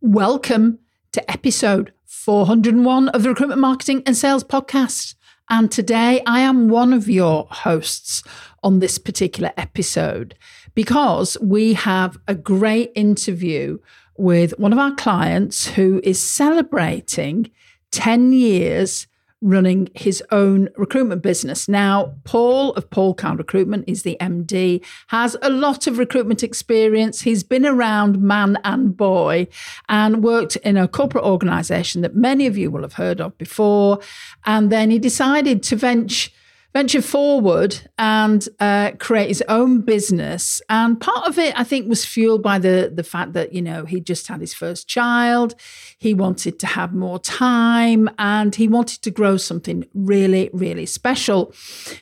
Welcome to episode 401 of the Recruitment Marketing and Sales Podcast. And today I am one of your hosts on this particular episode because we have a great interview with one of our clients who is celebrating 10 years running his own recruitment business. Now, Paul of Paul Card Recruitment is the MD, has a lot of recruitment experience. He's been around man and boy and worked in a corporate organization that many of you will have heard of before. And then he decided to venture venture forward and uh, create his own business. And part of it, I think, was fueled by the the fact that you know he just had his first child. He wanted to have more time, and he wanted to grow something really, really special.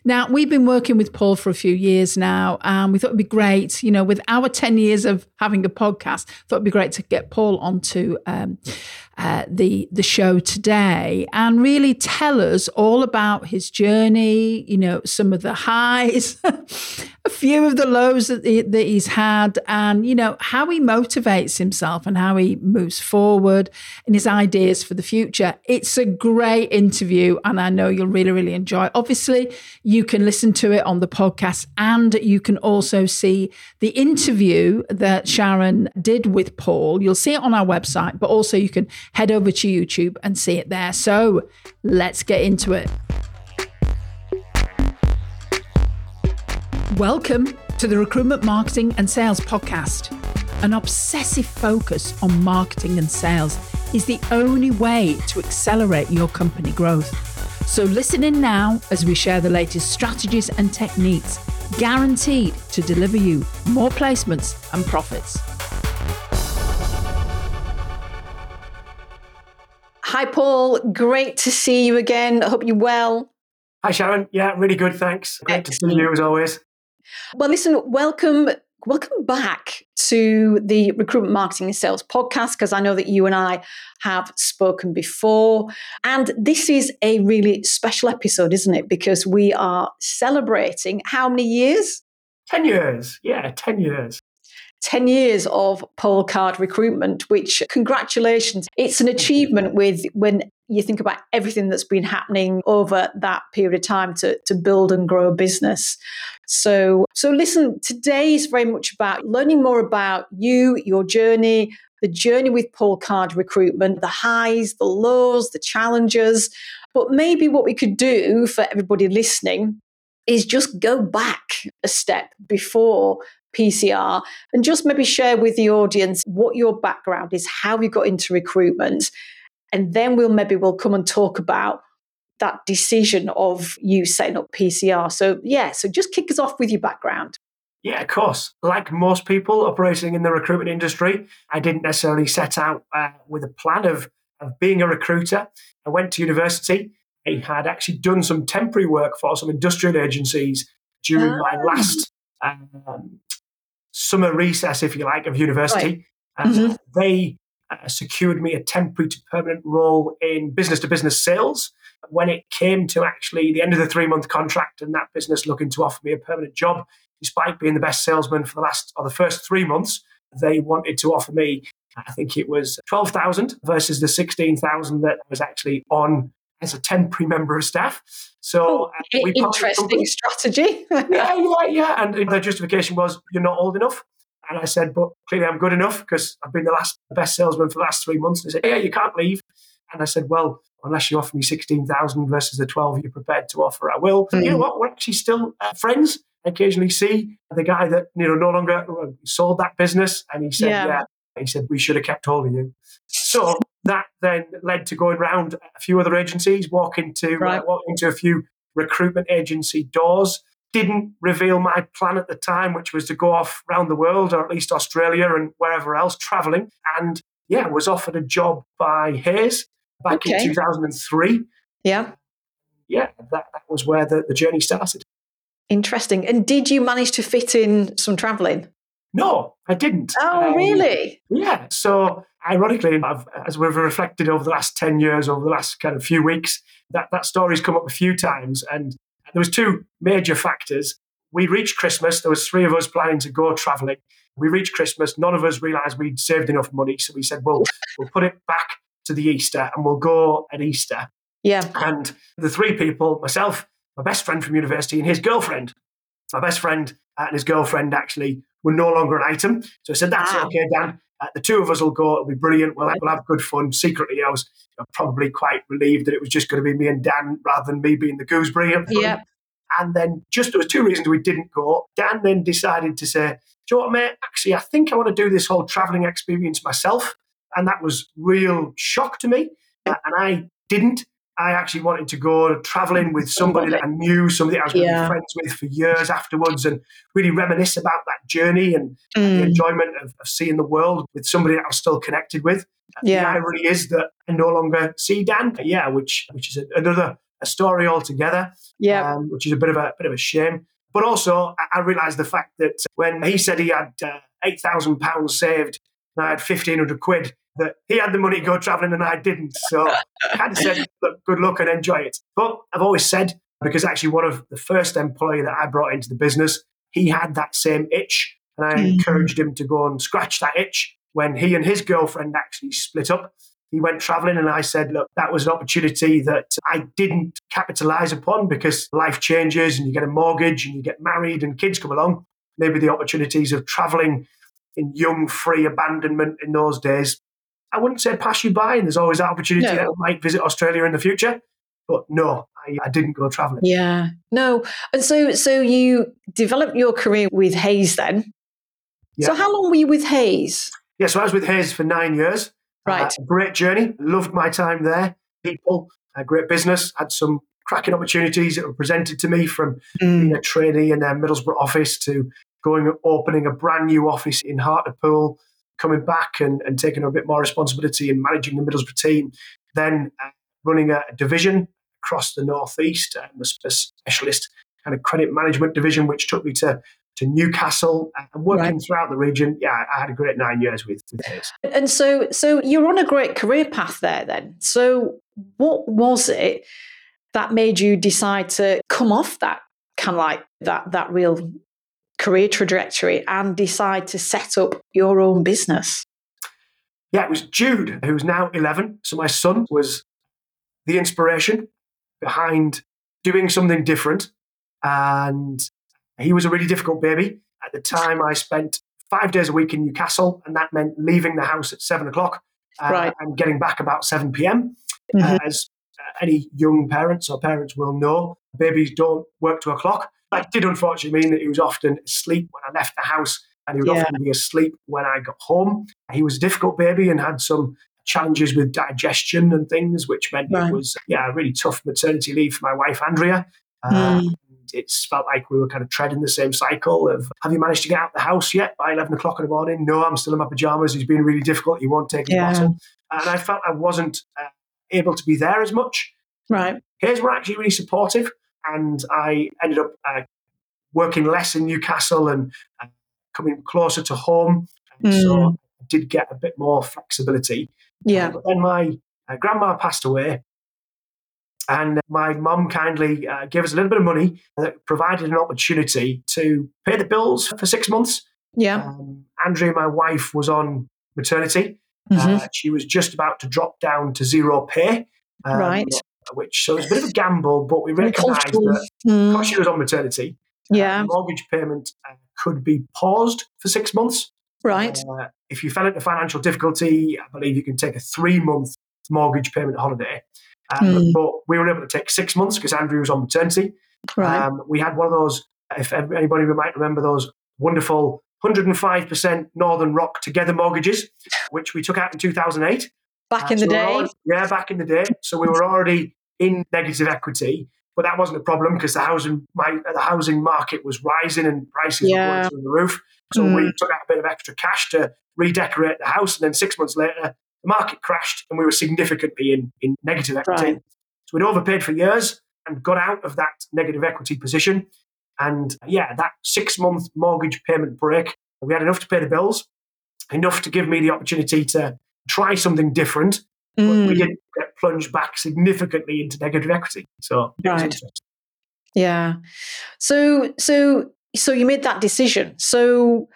Now we've been working with Paul for a few years now, and we thought it'd be great, you know, with our ten years of having a podcast, thought it'd be great to get Paul onto. Um, uh, the the show today and really tell us all about his journey. You know, some of the highs, a few of the lows that, that he's had, and you know how he motivates himself and how he moves forward and his ideas for the future. It's a great interview, and I know you'll really really enjoy. It. Obviously, you can listen to it on the podcast, and you can also see the interview that Sharon did with Paul. You'll see it on our website, but also you can head over to YouTube and see it there. So let's get into it. Welcome to the Recruitment Marketing and Sales Podcast. An obsessive focus on marketing and sales is the only way to accelerate your company growth. So listen in now as we share the latest strategies and techniques guaranteed to deliver you more placements and profits. Hi, Paul. Great to see you again. I hope you're well. Hi, Sharon. Yeah, really good. Thanks. Great Excellent. to see you as always. Well, listen, welcome. Welcome back to the Recruitment Marketing and Sales podcast because I know that you and I have spoken before. And this is a really special episode, isn't it? Because we are celebrating how many years? 10 years. Yeah, 10 years. 10 years of Paul Card recruitment, which congratulations. It's an achievement with when you think about everything that's been happening over that period of time to, to build and grow a business. So, so listen, today is very much about learning more about you, your journey, the journey with Paul Card recruitment, the highs, the lows, the challenges. But maybe what we could do for everybody listening is just go back a step before PCR and just maybe share with the audience what your background is, how you got into recruitment. And then we'll maybe we'll come and talk about that decision of you setting up PCR. So yeah, so just kick us off with your background. Yeah, of course. Like most people operating in the recruitment industry, I didn't necessarily set out uh, with a plan of, of being a recruiter. I went to university. I had actually done some temporary work for some industrial agencies during oh. my last um, summer recess, if you like, of university. Right. Mm-hmm. They uh, secured me a temporary to permanent role in business to business sales. When it came to actually the end of the three month contract and that business looking to offer me a permanent job, despite being the best salesman for the last or the first three months, they wanted to offer me, I think it was 12,000 versus the 16,000 that I was actually on as a temporary member of staff. So oh, we interesting strategy. yeah, yeah, yeah. And the justification was you're not old enough. And I said, but clearly I'm good enough because I've been the last best salesman for the last three months. And they said, yeah, you can't leave. And I said, well, unless you offer me 16,000 versus the 12 you're prepared to offer, I will. Mm. You know what? We're actually still uh, friends. I occasionally see the guy that, you know, no longer sold that business. And he said, yeah. yeah. He said, we should have kept hold of you. So that then led to going around a few other agencies, walking to uh, right. uh, walking to a few recruitment agency doors. Didn't reveal my plan at the time, which was to go off around the world, or at least Australia and wherever else, traveling. And yeah, was offered a job by Hays back okay. in 2003. Yeah. Yeah, that, that was where the, the journey started. Interesting. And did you manage to fit in some traveling? No, I didn't. Oh, um, really? Yeah. So, ironically, I've, as we've reflected over the last 10 years, over the last kind of few weeks, that, that story's come up a few times. And there was two major factors. We reached Christmas. There was three of us planning to go traveling. We reached Christmas. None of us realised we'd saved enough money, so we said, "Well, we'll put it back to the Easter, and we'll go at Easter." Yeah. And the three people, myself, my best friend from university, and his girlfriend. My best friend and his girlfriend actually were no longer an item. So I said, "That's Wow. okay, Dan. Uh, the two of us will go. It'll be brilliant. We'll have, we'll have good fun." Secretly, I was you know, probably quite relieved that it was just going to be me and Dan rather than me being the gooseberry. Yeah. And then just there was two reasons we didn't go. Dan then decided to say, "Do you know what, mate? Actually, I think I want to do this whole traveling experience myself." And that was real shock to me. Uh, and I didn't. I actually wanted to go traveling with somebody that I knew, somebody I was going to Yeah. be friends with for years afterwards, and really reminisce about that journey and the Mm. enjoyment of, of seeing the world with somebody that I was still connected with. Yeah. The irony is that I no longer see Dan. Yeah, which which is a, another a story altogether Yeah. um, which is a bit of a bit of a shame. But also, I, I realised the fact that when he said he had uh, eight thousand pounds saved and I had fifteen hundred quid, that he had the money to go travelling and I didn't. So I kind of said, "Look, good luck and enjoy it." But I've always said because actually one of the first employee that I brought into the business, he had that same itch, and I Mhm. encouraged him to go and scratch that itch. When he and his girlfriend actually split up, he went traveling and I said, look, that was an opportunity that I didn't capitalize upon because life changes and you get a mortgage and you get married and kids come along. Maybe the opportunities of traveling in young, free abandonment in those days, I wouldn't say pass you by. And there's always that opportunity No. that I might visit Australia in the future. But no, I, I didn't go traveling. Yeah. No. And so so you developed your career with Hays then. So how long were you with Hays? Yeah, so I was with Hays for nine years. Right. Uh, great journey. Loved my time there. People, a great business. Had some cracking opportunities that were presented to me from Mm. being a trainee in their Middlesbrough office to going opening a brand new office in Hartlepool, coming back and, and taking a bit more responsibility in managing the Middlesbrough team, then uh, running a, division across the northeast, um, a specialist kind of credit management division, which took me to to Newcastle uh, and working Right. throughout the region. Yeah, I had a great nine years with, with Hays. And so so you're on a great career path there then. So what was it that made you decide to come off that kind of like that that real career trajectory and decide to set up your own business? Yeah, it was Jude, who's now 11. So my son was the inspiration behind doing something different. And he was a really difficult baby. At the time, I spent five days a week in Newcastle, and that meant leaving the house at seven o'clock uh, Right. and getting back about 7 p.m. Mhm. Uh, as any young parents or parents will know, babies don't work to a clock. That did unfortunately mean that he was often asleep when I left the house, and he would Yeah. often be asleep when I got home. He was a difficult baby and had some challenges with digestion and things, which meant Right. it was yeah a really tough maternity leave for my wife Andrea. Uh, Mm. It's felt like we were kind of treading the same cycle of have you managed to get out of the house yet by 11 o'clock in the morning? No, I'm still in my pajamas. He's been really difficult. He won't take Yeah. bottle. And I felt I wasn't uh, able to be there as much. Right. Hays were actually really supportive, and I ended up uh, working less in Newcastle and uh, coming closer to home. And So Mm. I did get a bit more flexibility. Yeah. But then my uh, grandma passed away, and my mum kindly uh, gave us a little bit of money that provided an opportunity to pay the bills for six months. Yeah. Um, Andrea, my wife, was on maternity. Mhm. Uh, she was just about to drop down to zero pay. um, Right. Which so it was a bit of a gamble, but we recognised that Mm. because she was on maternity, uh, Yeah. mortgage payment uh, could be paused for six months. Right. Uh, if you fell into financial difficulty, I believe you can take a three month mortgage payment holiday. Hmm. But we were able to take six months because Andrea was on maternity. Right. Um, we had one of those, if anybody might remember those wonderful 105% Northern Rock Together mortgages, which we took out in 2008. Back Uh, in the so we were day. already- yeah, back in the day. So we were already in negative equity, but that wasn't a problem because the housing my, the housing market was rising and prices Yeah. were going through the roof. So Mm. we took out a bit of extra cash to redecorate the house, and then six months later, the market crashed, and we were significantly in, in negative equity. Right. So we'd overpaid for years and got out of that negative equity position. And yeah, that six month mortgage payment break, we had enough to pay the bills, enough to give me the opportunity to try something different. But we Mm. did get plunged back significantly into negative equity. So Right. Yeah. So so so you made that decision. So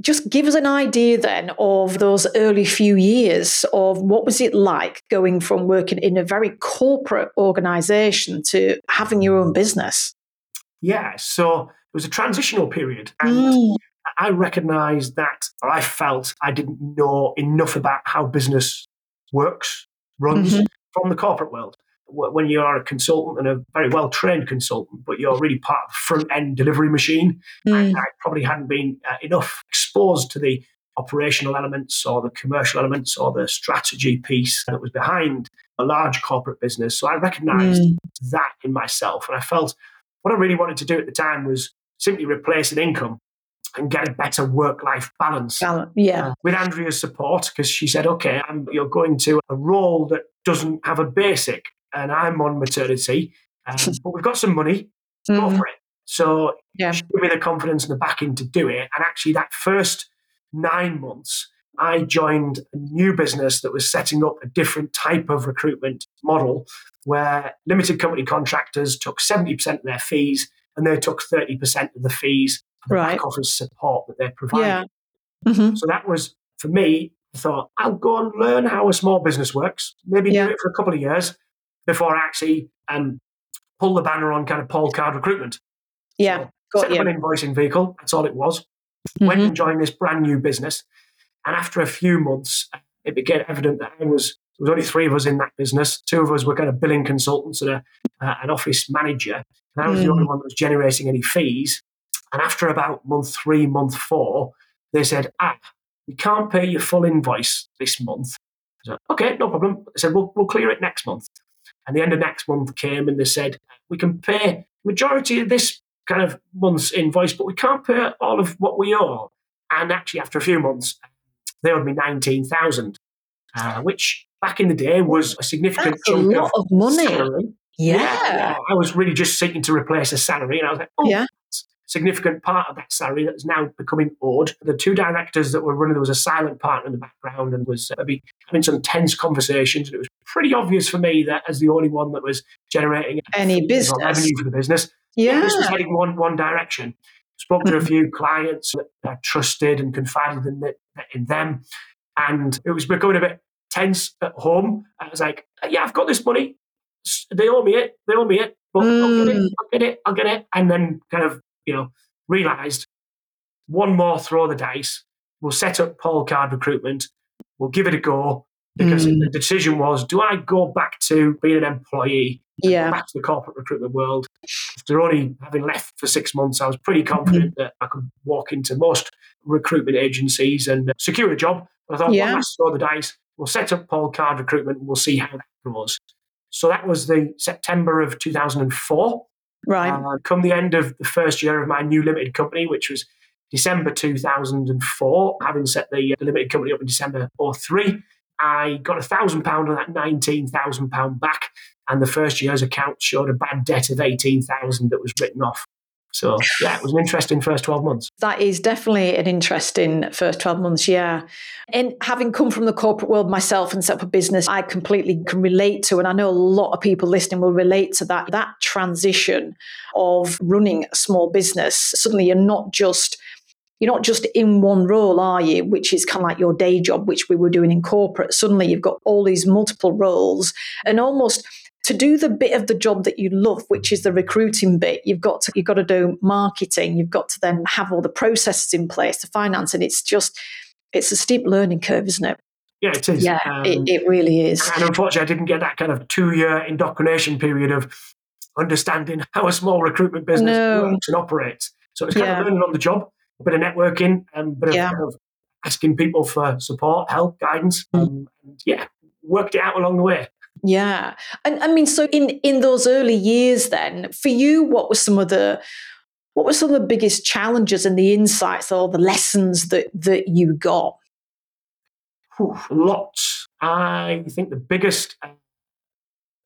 just give us an idea then of those early few years of what was it like going from working in a very corporate organization to having your own business? Yeah, so it was a transitional period. And mm. I recognized that, or I felt I didn't know enough about how business works, runs mm-hmm. from the corporate world. When you are a consultant and a very well trained consultant, but you're really part of the front end delivery machine, mm. I, I, probably hadn't been uh, enough exposed to the operational elements or the commercial elements or the strategy piece that was behind a large corporate business. So I recognized mm. that in myself. And I felt what I really wanted to do at the time was simply replace an income and get a better work-life balance. yeah. Uh, with Andrea's support, because she said, "Okay, I'm, you're going to a role that doesn't have a basic, and I'm on maternity, um, but we've got some money. Mm. Go for it." So yeah. she gave me the confidence and the backing to do it. And actually, that first nine months, I joined a new business that was setting up a different type of recruitment model where limited company contractors took 70% of their fees and they took 30% of the fees the right. back office support that they're providing. Yeah. Mm-hmm. So that was, for me, I thought, I'll go and learn how a small business works, maybe yeah. do it for a couple of years before I actually um, pull the banner on kind of Paul Card recruitment. Yeah. So set up an invoicing vehicle. That's all it was. Mm-hmm. Went and joined this brand new business. And after a few months, it became evident that I was, there was only three of us in that business. Two of us were kind of billing consultants and a, uh, an office manager. And I was mm. the only one that was generating any fees. And after about month three, month four, they said, ah, we can't pay your full invoice this month. I said, okay, no problem. They said, we'll, we'll clear it next month. And the end of next month came and they said, we can pay majority of this kind of month's invoice, but we can't pay all of what we owe. And actually, after a few months, they owed me 19,000, uh, which back in the day was a significant That's chunk a lot of, of money. Yeah. yeah. I was really just seeking to replace a salary. And I was like, oh, yeah significant part of that salary that is now becoming owed. The two directors that were running, there was a silent partner in the background and was uh, maybe having some tense conversations. And it was pretty obvious for me that as the only one that was generating any business revenue for the business, yeah. this was heading one, one direction. Spoke to a few clients that I trusted and confided in, the, in them. And it was becoming a bit tense at home. I was like, yeah, I've got this money. They owe me it. They owe me it. But mm. I'll get it. I'll get it. I'll get it. And then kind of you know, realised one more throw the dice. We'll set up Paul Card recruitment. We'll give it a go because mm. the decision was: do I go back to being an employee? Yeah, back to the corporate recruitment world. After only having left for six months, I was pretty confident mm. that I could walk into most recruitment agencies and secure a job. But I thought, yeah. well, let's throw the dice. We'll set up Paul Card recruitment and we'll see how that goes. So that was the September of 2004. Right. Uh, come the end of the first year of my new limited company, which was December 2004, having set the, uh, the limited company up in December 03, I got a thousand pound on that nineteen thousand pound back, and the first year's account showed a bad debt of eighteen thousand that was written off. So yeah, it was an interesting first 12 months. That is definitely an interesting first 12 months, yeah. And having come from the corporate world myself and set up a business, I completely can relate to, and I know a lot of people listening will relate to that, that transition of running a small business. Suddenly you're not just you're not just in one role, are you? Which is kind of like your day job, which we were doing in corporate. Suddenly you've got all these multiple roles and almost to do the bit of the job that you love, which is the recruiting bit, you've got to you've got to do marketing. You've got to then have all the processes in place to finance, and it's just it's a steep learning curve, isn't it? Yeah, it is. Yeah, um, it, it really is. And unfortunately, I didn't get that kind of two year indoctrination period of understanding how a small recruitment business no. works and operates. So it's kind yeah. of learning on the job, a bit of networking, and a bit of, yeah. kind of asking people for support, help, guidance. Mm. Um, and yeah, worked it out along the way. Yeah. And I mean, so in, in those early years then, for you, what were some of the what were some of the biggest challenges and the insights or the lessons that that you got? Whew, lots. I think the biggest uh,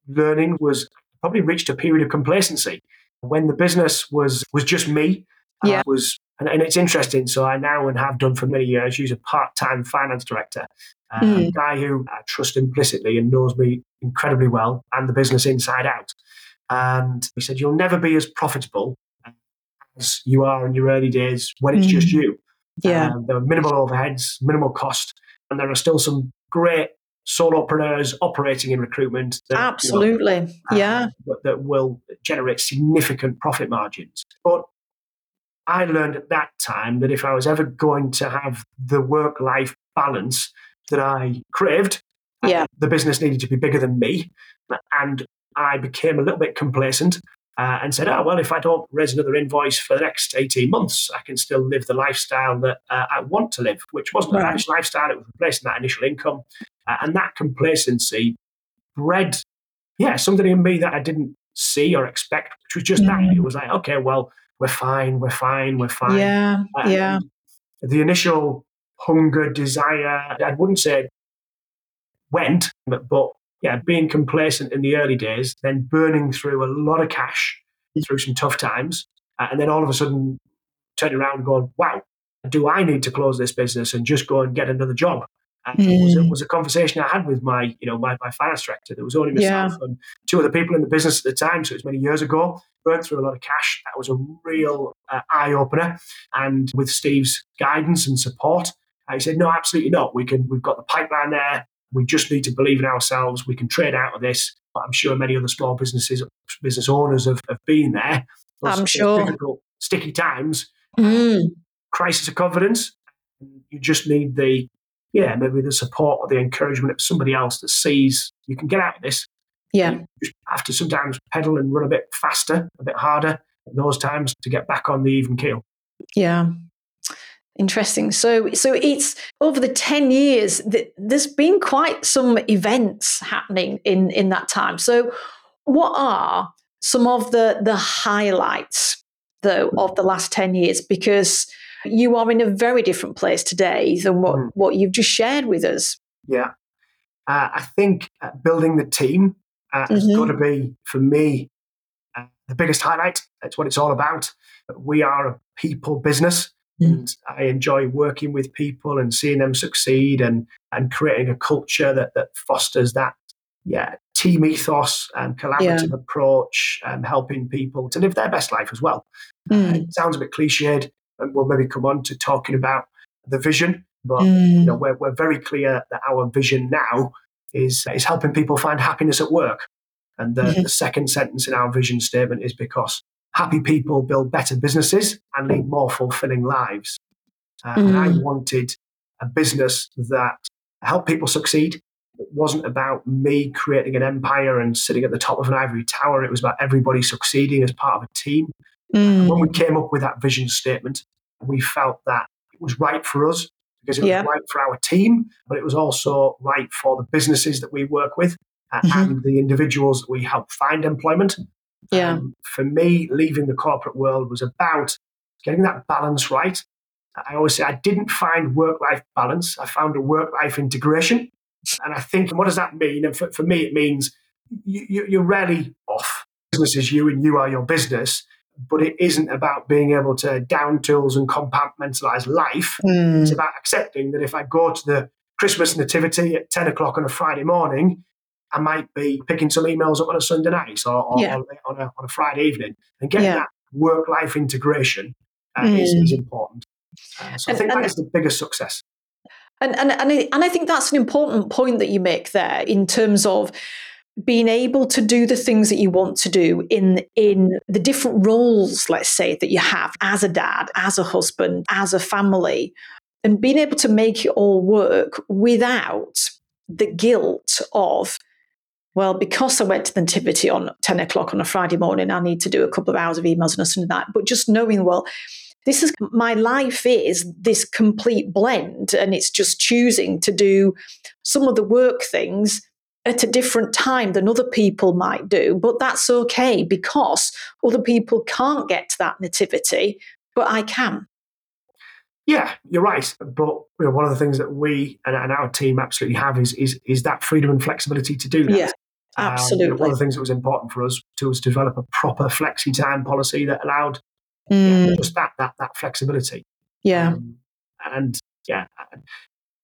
learning was probably reached a period of complacency when the business was was just me. Yeah. Was and, and, it's interesting. So I now and have done for many years use a part time finance director, uh, mm. a guy who I trust implicitly and knows me incredibly well and the business inside out. And he said, You'll never be as profitable as you are in your early days when it's mm. just you. Yeah. Um, there were minimal overheads, minimal cost, and there are still some great solopreneurs operating in recruitment. That, Absolutely. You know, yeah. uh, that will generate significant profit margins. But I learned at that time that if I was ever going to have the work life balance that I craved, uh, Yeah. the business needed to be bigger than me. And I became a little bit complacent uh, and said, oh, well, if I don't raise another invoice for the next 18 months, I can still live the lifestyle that uh, I want to live, which wasn't a Right. nice lifestyle. It was replacing that initial income. Uh, and that complacency bred, yeah, something in me that I didn't see or expect, which was just that. Mm. It was like, okay, well, we're fine, we're fine, we're fine. Yeah. Uh, Yeah. The initial hunger, desire, I wouldn't say went, but, but yeah, being complacent in the early days, then burning through a lot of cash through some tough times, uh, and then all of a sudden turning around and going, wow, do I need to close this business and just go and get another job? And it, was a, Mm. was a conversation I had with my, you know, my, my finance director. There was only myself and two other people in the business at the time, so it was many years ago. Burnt through a lot of cash. That was a real uh, eye opener. And with Steve's guidance and support, I said, no, absolutely not. We can. We've got the pipeline there. We just need to believe in ourselves. We can trade out of this. But I'm sure many other small businesses, business owners have, have been there. I'm sure. Difficult, sticky times, Mm. crisis of confidence. You just need the, yeah, maybe the support or the encouragement of somebody else that sees you can get out of this. Yeah. You just have to sometimes pedal and run a bit faster, a bit harder at those times to get back on the even keel. Yeah. Interesting. So, so it's over the ten years. Th- there's been quite some events happening in in that time. So, what are some of the the highlights though of the last ten years? Because you are in a very different place today than what Mm. what you've just shared with us. Yeah. Uh, I think uh, building the team uh, has Mhm. got to be, for me, uh, the biggest highlight. That's what it's all about. We are a people business. And I enjoy working with people and seeing them succeed and, and creating a culture that, that fosters that yeah, team ethos and collaborative approach and helping people to live their best life as well. Mm. It sounds a bit cliched, and we'll maybe come on to talking about the vision, but Mm. you know, we're, we're very clear that our vision now is, is helping people find happiness at work. And the, Mhm. the second sentence in our vision statement is because happy people build better businesses and lead more fulfilling lives. Uh, And I Mm. wanted a business that helped people succeed. It wasn't about me creating an empire and sitting at the top of an ivory tower. It was about everybody succeeding as part of a team. Mm. When we came up with that vision statement, we felt that it was right for us because it was right for our team, but it was also right for the businesses that we work with uh, Mhm. and the individuals that we help find employment. Yeah. Um, for me, leaving the corporate world was about getting that balance right. I always say I didn't find work life balance, I found a work life integration. And I think, what does that mean? And for, for me, it means you, you, you're rarely off. Business is you and you are your business, but it isn't about being able to down tools and compartmentalize life. Mm. It's about accepting that if I go to the Christmas nativity at 10 o'clock on a Friday morning, I might be picking some emails up on a Sunday night or, or, Yeah. or on, a, on a Friday evening. And getting Yeah. that work life integration uh, is, Mm. is important. Uh, so I think and- that is the biggest success. And and and I, and I think that's an important point that you make there in terms of being able to do the things that you want to do in in the different roles, let's say that you have as a dad, as a husband, as a family, and being able to make it all work without the guilt of. Well, because I went to the nativity on 10 o'clock on a Friday morning, I need to do a couple of hours of emails on a Sunday night. But just knowing, well, this is my life is this complete blend and it's just choosing to do some of the work things at a different time than other people might do but that's okay because other people can't get to that nativity but i can Yeah, you're right. But you know, one of the things that we and, and our team absolutely have is, is is that freedom and flexibility to do that. Yeah, Um, absolutely. one of the things that was important for us to was to develop a proper flexi time policy that allowed Mm, just that that that flexibility. yeah Um, and yeah,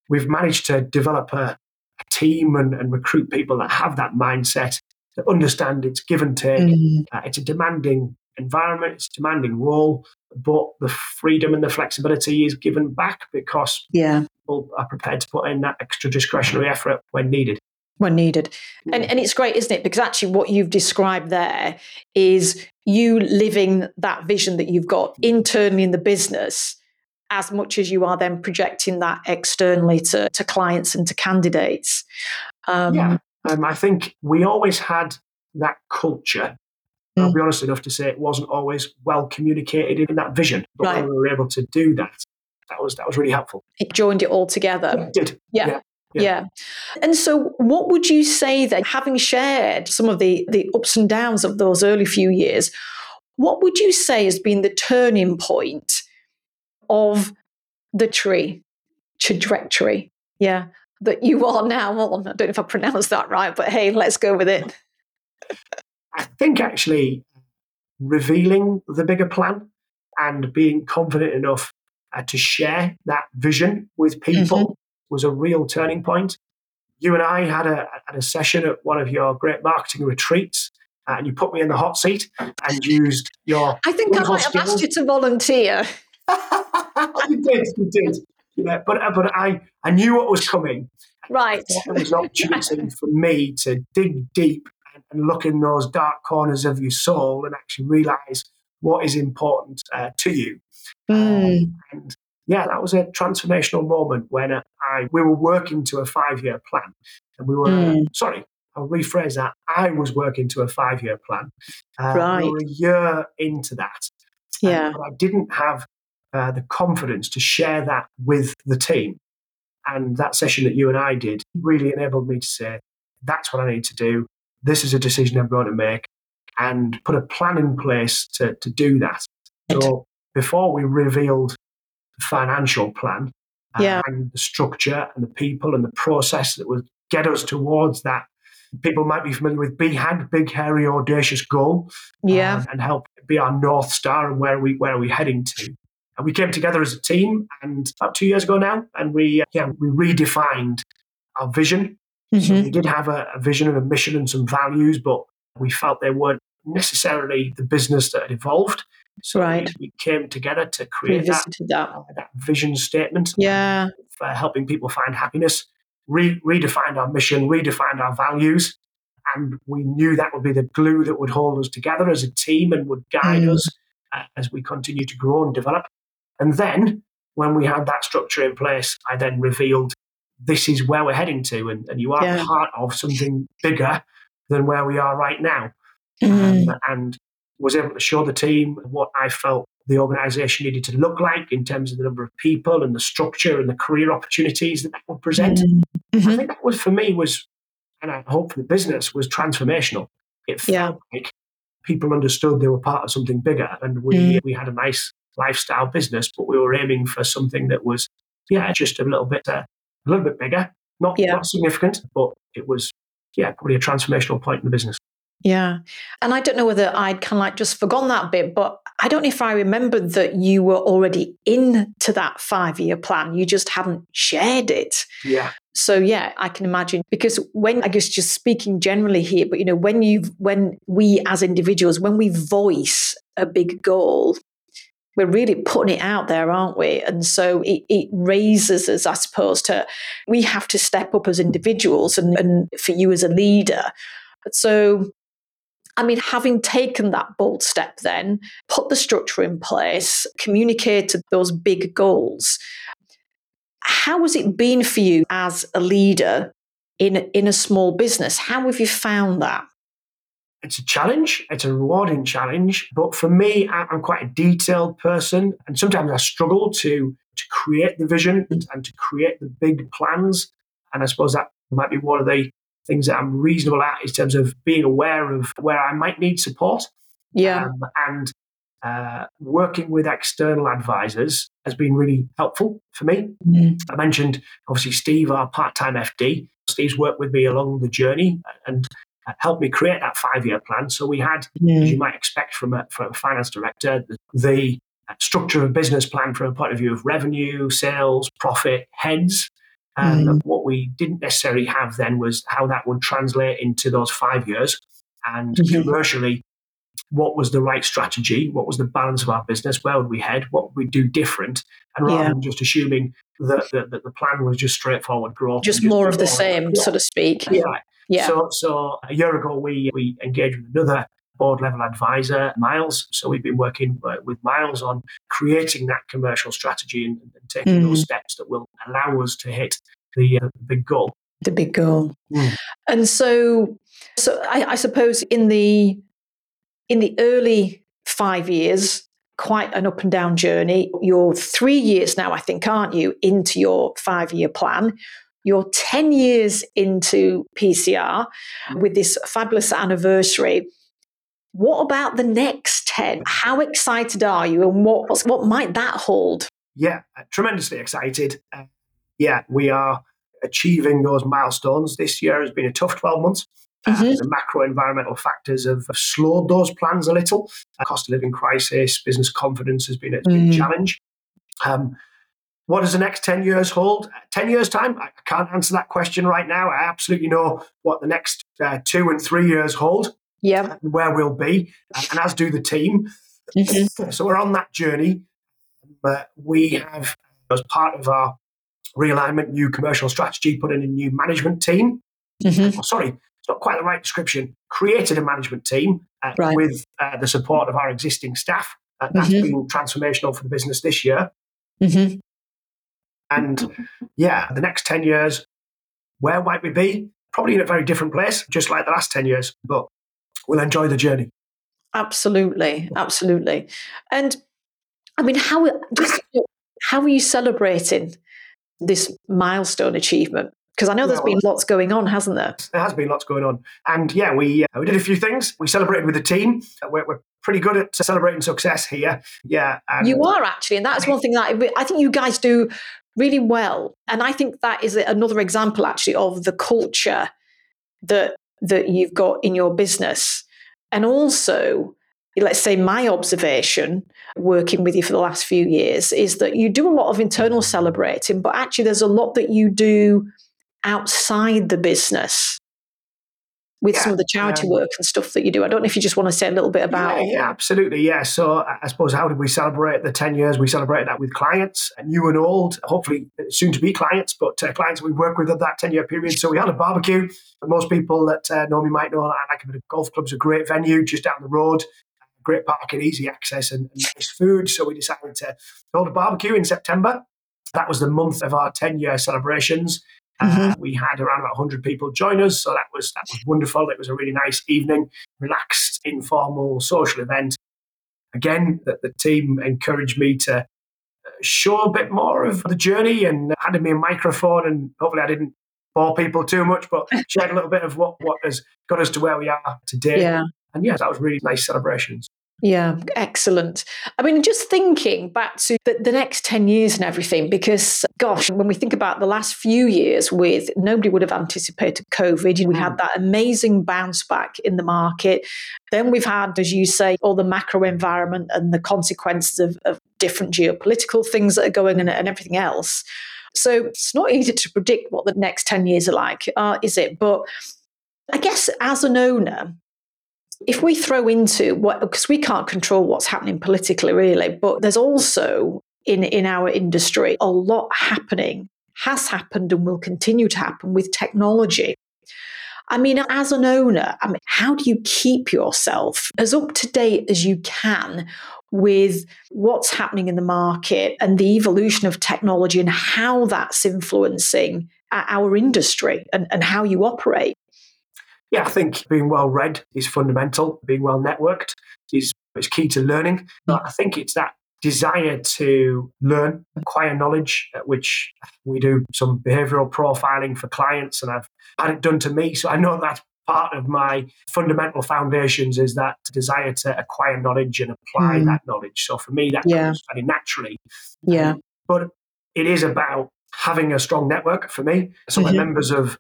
we've managed to develop a, a team and, and recruit people that have that mindset, that understand it's give and take. Mm, Uh, it's a demanding environment, it's a demanding role, but the freedom and the flexibility is given back because yeah. people are prepared to put in that extra discretionary effort when needed. When needed. And, and it's great, isn't it? Because actually, what you've described there is you living that vision that you've got internally in the business as much as you are then projecting that externally to, to clients and to candidates. Um, yeah. Um, I think we always had that culture. Mm. I'll be honest enough to say it wasn't always well communicated in that vision. But right. when we were able to do that, that was that was really helpful. It joined it all together. It did. Yeah. yeah. Yeah. yeah. And so what would you say that having shared some of the, the ups and downs of those early few years, what would you say has been the turning point of the tree trajectory? Yeah. That you are now on. I don't know if I pronounced that right, but hey, let's go with it. I think actually revealing the bigger plan and being confident enough uh, to share that vision with people mm-hmm. Was a real turning point. You and I had a, had a session at one of your great marketing retreats, uh, and you put me in the hot seat and used your. I think I might have asked you to volunteer. you did, you did. Yeah, but uh, but I I knew what was coming. Right. There was an opportunity for me to dig deep and look in those dark corners of your soul and actually realize what is important uh, to you. Mm. Um, and yeah, that was a transformational moment when uh, I we were working to a five year plan, and we were mm. sorry. I'll rephrase that. I was working to a five year plan. Uh, right. We were a year into that. Yeah. but I didn't have uh, the confidence to share that with the team. And that session that you and I did really enabled me to say, that's what I need to do this is a decision I'm going to make, and put a plan in place to, to do that. So before we revealed financial plan uh, yeah. and the structure and the people and the process that would get us towards that, people might be familiar with BHAG, big, hairy, audacious goal, yeah, uh, and help be our north star and where we where are we heading to. And we came together as a team, and about two years ago now, and we uh, yeah we redefined our vision Mm-hmm. So we did have a, a vision and a mission and some values, but we felt they weren't necessarily the business that had evolved. So right. we, we came together to create that, that. Uh, that. vision statement. Yeah. For helping people find happiness, re- redefined our mission, redefined our values. And we knew that would be the glue that would hold us together as a team and would guide mm. us uh, as we continue to grow and develop. And then when we had that structure in place, I then revealed this is where we're heading to, and, and you are yeah. part of something bigger than where we are right now. Mm. Um, and was able to show the team what I felt the organization needed to look like in terms of the number of people and the structure and the career opportunities that that would present. Mm-hmm. I think that was for me was, and I hope for the business was transformational. It felt yeah. like people understood they were part of something bigger, and we mm. we had a nice lifestyle business, but we were aiming for something that was yeah just a little bit uh, a little bit bigger, not, yeah. not significant, but it was, yeah, probably a transformational point in the business. Yeah. And I don't know whether I'd kind of like just forgotten that bit, but I don't know if I remembered that you were already into that five year plan. You just haven't shared it. Yeah. So yeah, I can imagine because when I guess just speaking generally here, but you know, when you when we as individuals, when we voice a big goal, we're really putting it out there, aren't we? And so it, it raises us, I suppose, to we have to step up as individuals and, and for you as a leader. So I mean, having taken that bold step, then put the structure in place, communicated those big goals. How has it been for you as a leader in in a small business? How have you found that? it's a challenge. It's a rewarding challenge. But for me, I'm quite a detailed person, and sometimes I struggle to to create the vision and to create the big plans. And I suppose that might be one of the things that I'm reasonable at in terms of being aware of where I might need support. Yeah. Um, and uh, working with external advisors has been really helpful for me. Mm. I mentioned obviously Steve, our part time FD. Steve's worked with me along the journey, and helped me create that five year plan. So we had, mm. as you might expect from a, from a finance director, the, the structure of a business plan from a point of view of revenue, sales, profit, heads. And mm. what we didn't necessarily have then was how that would translate into those five years and mm-hmm. commercially what was the right strategy, what was the balance of our business, where would we head, what would we do different, and rather Yeah. than just assuming that, that, that the plan was just straightforward growth, Just and more of the same, Yeah. so to speak. Yeah. Yeah. So, so a year ago, we we engaged with another board level advisor, Miles. So we've been working uh, with Miles on creating that commercial strategy and, and taking Mm. those steps that will allow us to hit the uh, big goal. the big goal. Mm. And so, so I, I suppose in the in the early five years, quite an up and down journey. You're three years now, I think, aren't you, into your five year plan? You're 10 years into PCR with this fabulous anniversary. What about the next 10? How excited are you and what, what might that hold? Yeah, uh, tremendously excited. Uh, yeah, we are achieving those milestones. This year has been a tough 12 months. Uh, Mhm. the macro environmental factors have have slowed those plans a little. Uh, cost of living crisis, business confidence has been a, a Mm. challenge. Um, what does the next 10 years hold? Uh, 10 years' time? I can't answer that question right now. I absolutely know what the next uh, two and three years hold, Yeah. and where we'll be, uh, and as do the team. Mhm. So we're on that journey. But we have, as part of our realignment, new commercial strategy, put in a new management team. Mhm. Oh, sorry, it's not quite the right description. Created a management team uh, Right. with uh, the support of our existing staff. Uh, that's Mhm. been transformational for the business this year. Mhm. And yeah, the next 10 years, where might we be? Probably in a very different place, just like the last 10 years, but we'll enjoy the journey. Absolutely, absolutely. And I mean, how just how are you celebrating this milestone achievement? Because I know there's been lots going on, hasn't there? There has been lots going on. And yeah, we, uh, we did a few things. We celebrated with the team. Uh, We're, we're pretty good at celebrating success here. Yeah. You are actually, and that's one thing that I think you guys do really well. And I think that is another example, actually, of the culture that that you've got in your business, and also. Let's say my observation working with you for the last few years is that you do a lot of internal celebrating, but actually there's a lot that you do outside the business with some of the charity um, work and stuff that you do. I don't know if you just want to say a little bit about. Yeah, yeah, absolutely. Yeah. So I suppose how did we celebrate the 10 years? We celebrated that with clients, and new and old, hopefully soon to be clients, but uh, clients we work with at that 10 year period. So we had a barbecue. Most people that uh, know me might know I like a bit of golf club's a great venue just down the road. Great parking, easy access, and, and nice food. So we decided to hold a barbecue in September. That was the month of our 10 year celebrations. Uh, we had around about 100 people join us, so that was that was wonderful. It was a really nice evening, relaxed, informal, social event. Again, that the team encouraged me to uh, show a bit more of the journey and handed me a microphone, and hopefully I didn't bore people too much, but shared a little bit of what what has got us to where we are today. Yeah. And yeah, that was really nice celebrations. Yeah, excellent. I mean, just thinking back to the, the next 10 years and everything, because gosh, when we think about the last few years with nobody would have anticipated COVID, we had that amazing bounce back in the market. Then we've had, as you say, all the macro environment and the consequences of, of different geopolitical things that are going on and everything else. So it's not easy to predict what the next 10 years are like, uh, is it? But I guess as an owner, if we throw into what because we can't control what's happening politically really but there's also in in our industry a lot happening has happened and will continue to happen with technology I mean, as an owner, I mean, how do you keep yourself as up to date as you can with what's happening in the market and the evolution of technology and how that's influencing uh, our industry and, and how you operate? Yeah, I think being well read is fundamental. Being well networked is, is key to learning. But I think it's that desire to learn, acquire knowledge, uh, which we do some behavioral profiling for clients, and I've had it done to me. So I know that's part of my fundamental foundations is that desire to acquire knowledge and apply Mm. that knowledge. So for me, that Yeah. comes very naturally. Yeah. But it is about having a strong network for me. So we're Mhm. members of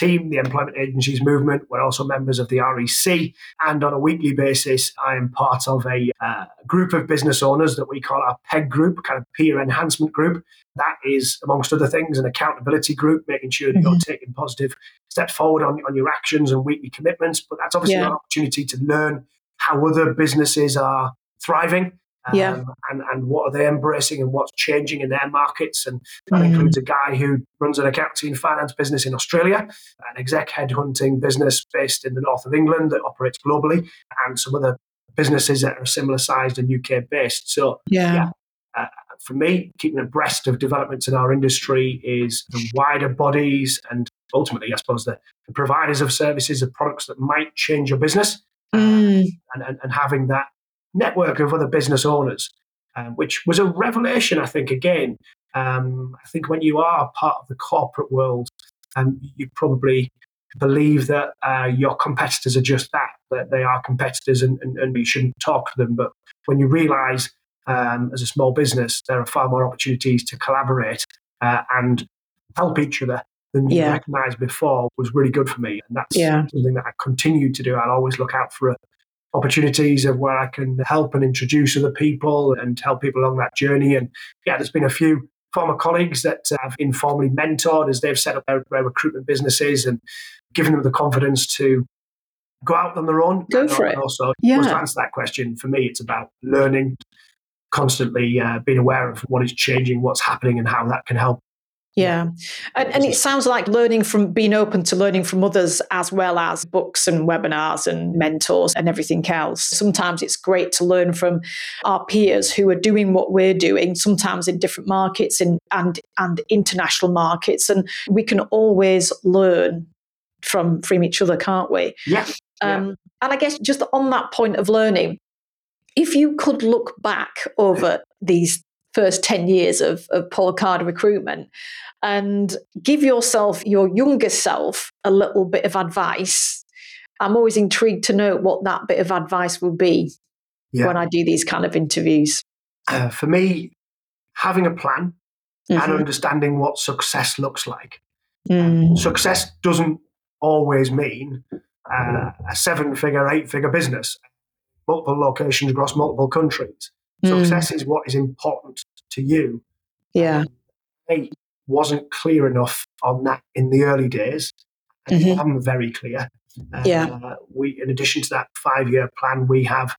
team, the Employment Agencies Movement. We're also members of the REC. And on a weekly basis, I am part of a uh, group of business owners that we call our PEG group, kind of peer enhancement group. That is, amongst other things, an accountability group, making sure that you're taking positive steps forward on, on your actions and weekly commitments. But that's obviously Yeah. an opportunity to learn how other businesses are thriving. Um, yeah. and, and what are they embracing and what's changing in their markets. And that mm. includes a guy who runs an accounting finance business in Australia, an exec headhunting business based in the north of England that operates globally, and some other businesses that are similar sized and UK based. So, yeah. yeah uh, for me, keeping abreast of developments in our industry is the wider bodies and ultimately, I suppose, the, the providers of services, of products that might change your business. Mm. And, and, and having that network of other business owners, um, which was a revelation, I think, again. Um, I think when you are part of the corporate world, um, you probably believe that uh, your competitors are just that, that they are competitors and, and, and you shouldn't talk to them. But when you realize um, as a small business, there are far more opportunities to collaborate uh, and help each other than you yeah. recognized before was really good for me. And that's yeah. something that I continue to do. I'll always look out for opportunities of where I can help and introduce other people and help people along that journey. And yeah, there's been a few former colleagues that I've informally mentored as they've set up their, their recruitment businesses and given them the confidence to go out on their own. Go for and it. Also, yeah. to answer that question, for me, it's about learning, constantly uh, being aware of what is changing, what's happening, and how that can help yeah. And, and, it sounds like learning from being open to learning from others as well as books and webinars and mentors and everything else. Sometimes it's great to learn from our peers who are doing what we're doing, sometimes in different markets and, and, and international markets. And we can always learn from, from each other, can't we? Yeah. Um, and I guess just on that point of learning, if you could look back over these first 10 years of, of Paul Card recruitment and give yourself, your younger self, a little bit of advice. I'm always intrigued to know what that bit of advice will be yeah. when I do these kind of interviews. Uh, for me, having a plan mm-hmm. and understanding what success looks like. Mm. Success doesn't always mean uh, a seven figure, eight figure business, multiple locations across multiple countries. Success mm. is what is important to you. Yeah. I wasn't clear enough on that in the early days. Mm-hmm. I'm very clear. Uh, yeah. We, in addition to that five-year plan, we have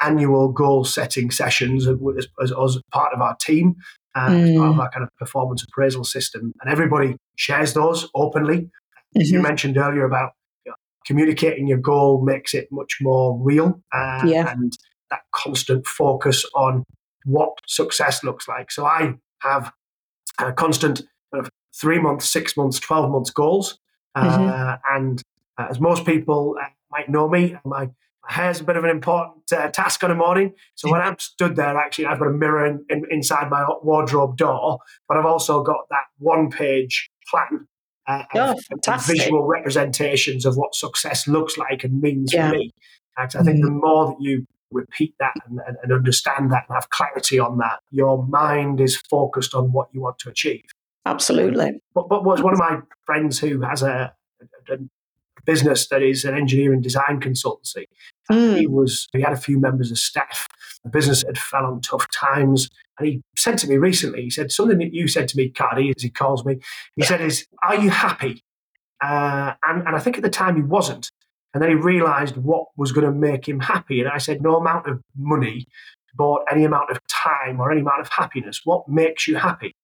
annual goal setting sessions as, as, as part of our team, uh, mm. as part of mm. our kind of performance appraisal system, and everybody shares those openly. Mm-hmm. You mentioned earlier about you know, communicating your goal makes it much more real, uh, yeah. and that constant focus on what success looks like. So I have a constant kind of three months, six months, 12 months goals. Mm-hmm. Uh, and uh, as most people uh, might know me, my, my hair's a bit of an important uh, task on a morning. So when I'm stood there, actually, I've got a mirror in, in, inside my wardrobe door, but I've also got that one page plan. Uh, oh, visual representations of what success looks like and means yeah. for me. I think mm-hmm. the more that you repeat that and, and, and, understand that and have clarity on that, your mind is focused on what you want to achieve. Absolutely. But, but was one of my friends who has a, a, a business that is an engineering design consultancy. Mm. He was he had a few members of staff. The business had fell on tough times, and he said to me recently. He said something that you said to me, Cardi, as he calls me. He yeah. said, "Is are you happy?" Uh, and and I think at the time he wasn't. And then he realized what was going to make him happy. And I said, No amount of money bought any amount of time or any amount of happiness. What makes you happy?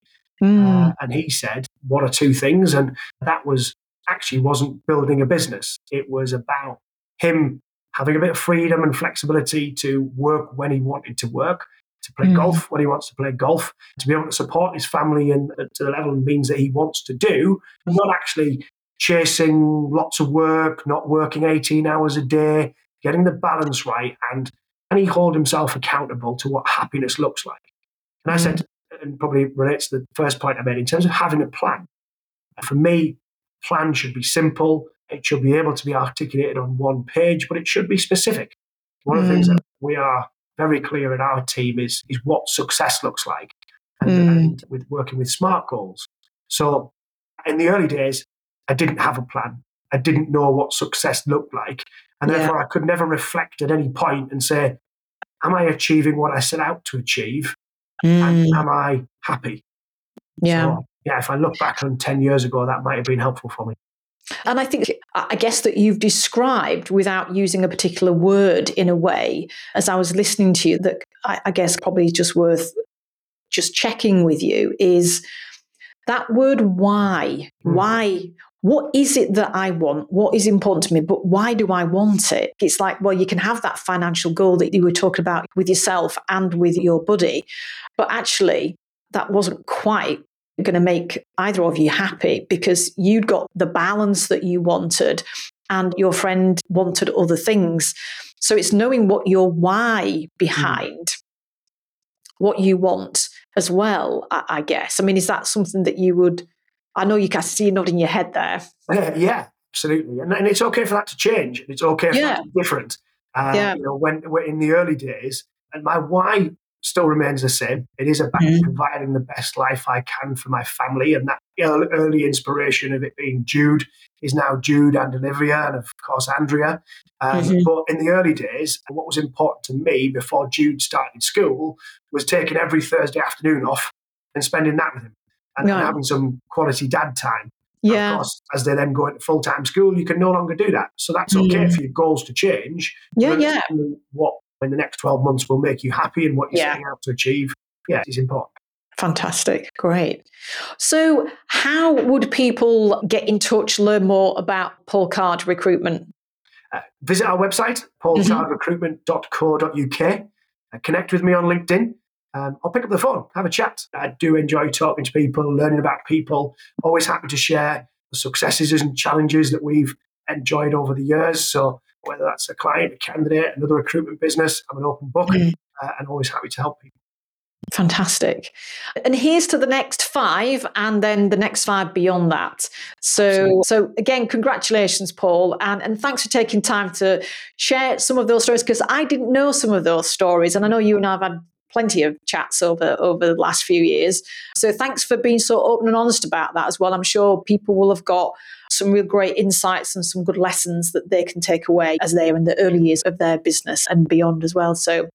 Mm. Uh, and he said one or two things. And that was actually wasn't building a business, it was about him having a bit of freedom and flexibility to work when he wanted to work. To play mm. golf when he wants to play golf, to be able to support his family and uh, to the level and means that he wants to do, not actually chasing lots of work, not working 18 hours a day, getting the balance right, and and he hold himself accountable to what happiness looks like. And I mm. said, and probably relates to the first point I made in terms of having a plan. For me, plan should be simple. It should be able to be articulated on one page, but it should be specific. One of the things mm. that we are very clear in our team is is what success looks like, and, mm. and with working with smart goals. So in the early days, I didn't have a plan. I didn't know what success looked like. And therefore, yeah. I could never reflect at any point and say, Am I achieving what I set out to achieve? Mm. And am I happy? Yeah. So, yeah, if I look back on 10 years ago, that might have been helpful for me. And I think, I guess that you've described without using a particular word in a way, as I was listening to you, that I, I guess probably just worth just checking with you is that word why. Mm. Why? What is it that I want? What is important to me? But why do I want it? It's like, well, you can have that financial goal that you were talking about with yourself and with your buddy. But actually, that wasn't quite going to make either of you happy because you'd got the balance that you wanted and your friend wanted other things. So it's knowing what your why behind mm. what you want as well, I, I, guess. I mean, is that something that you would? I know you can see you nodding your head there. Yeah, yeah absolutely. And, and, it's okay for that to change. It's okay for yeah. that to be different. Uh, yeah. You know, when, when in the early days, and my why still remains the same. It is about mm-hmm. providing the best life I can for my family. And that early inspiration of it being Jude is now Jude and Olivia, and of course, Andrea. Um, mm-hmm. But in the early days, what was important to me before Jude started school was taking every Thursday afternoon off and spending that with him and, and having some quality dad time. Yeah. Of course, as they then go into full time school, you can no longer do that. So that's okay mm-hmm. for your goals to change. Yeah, yeah. What in the next 12 months will make you happy and what you're yeah. setting out to achieve. Yeah, it's important. Fantastic. Great. So, how would people get in touch, learn more about Paul Card recruitment? Uh, visit our website, paulcardrecruitment.co.uk. Uh, connect with me on LinkedIn. Um, I'll pick up the phone, have a chat. I do enjoy talking to people, learning about people. Always happy to share the successes and challenges that we've enjoyed over the years. So whether that's a client, a candidate, another recruitment business. I'm an open book mm. uh, and always happy to help people. Fantastic. And here's to the next five and then the next five beyond that. So so again, congratulations, Paul, and, and thanks for taking time to share some of those stories because I didn't know some of those stories. And I know you and I have had plenty of chats over over the last few years. So thanks for being so open and honest about that as well. I'm sure people will have got some real great insights and some good lessons that they can take away as they're in the early years of their business and beyond as well. So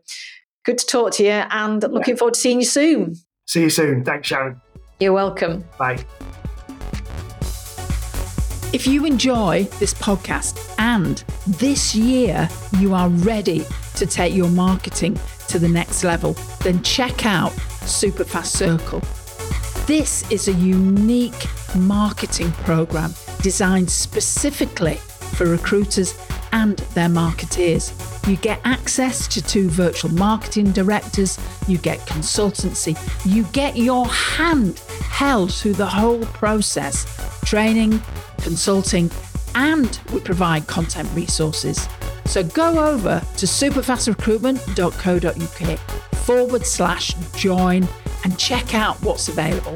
good to talk to you and looking forward to seeing you soon. See you soon. Thanks, Sharon. You're welcome. Bye. If you enjoy this podcast and this year you are ready to take your marketing to the next level, then check out Superfast Circle. This is a unique marketing program designed specifically for recruiters and their marketeers. You get access to two virtual marketing directors, you get consultancy, you get your hand held through the whole process training, consulting, and we provide content resources. So go over to superfastrecruitment.co.uk forward slash join and check out what's available.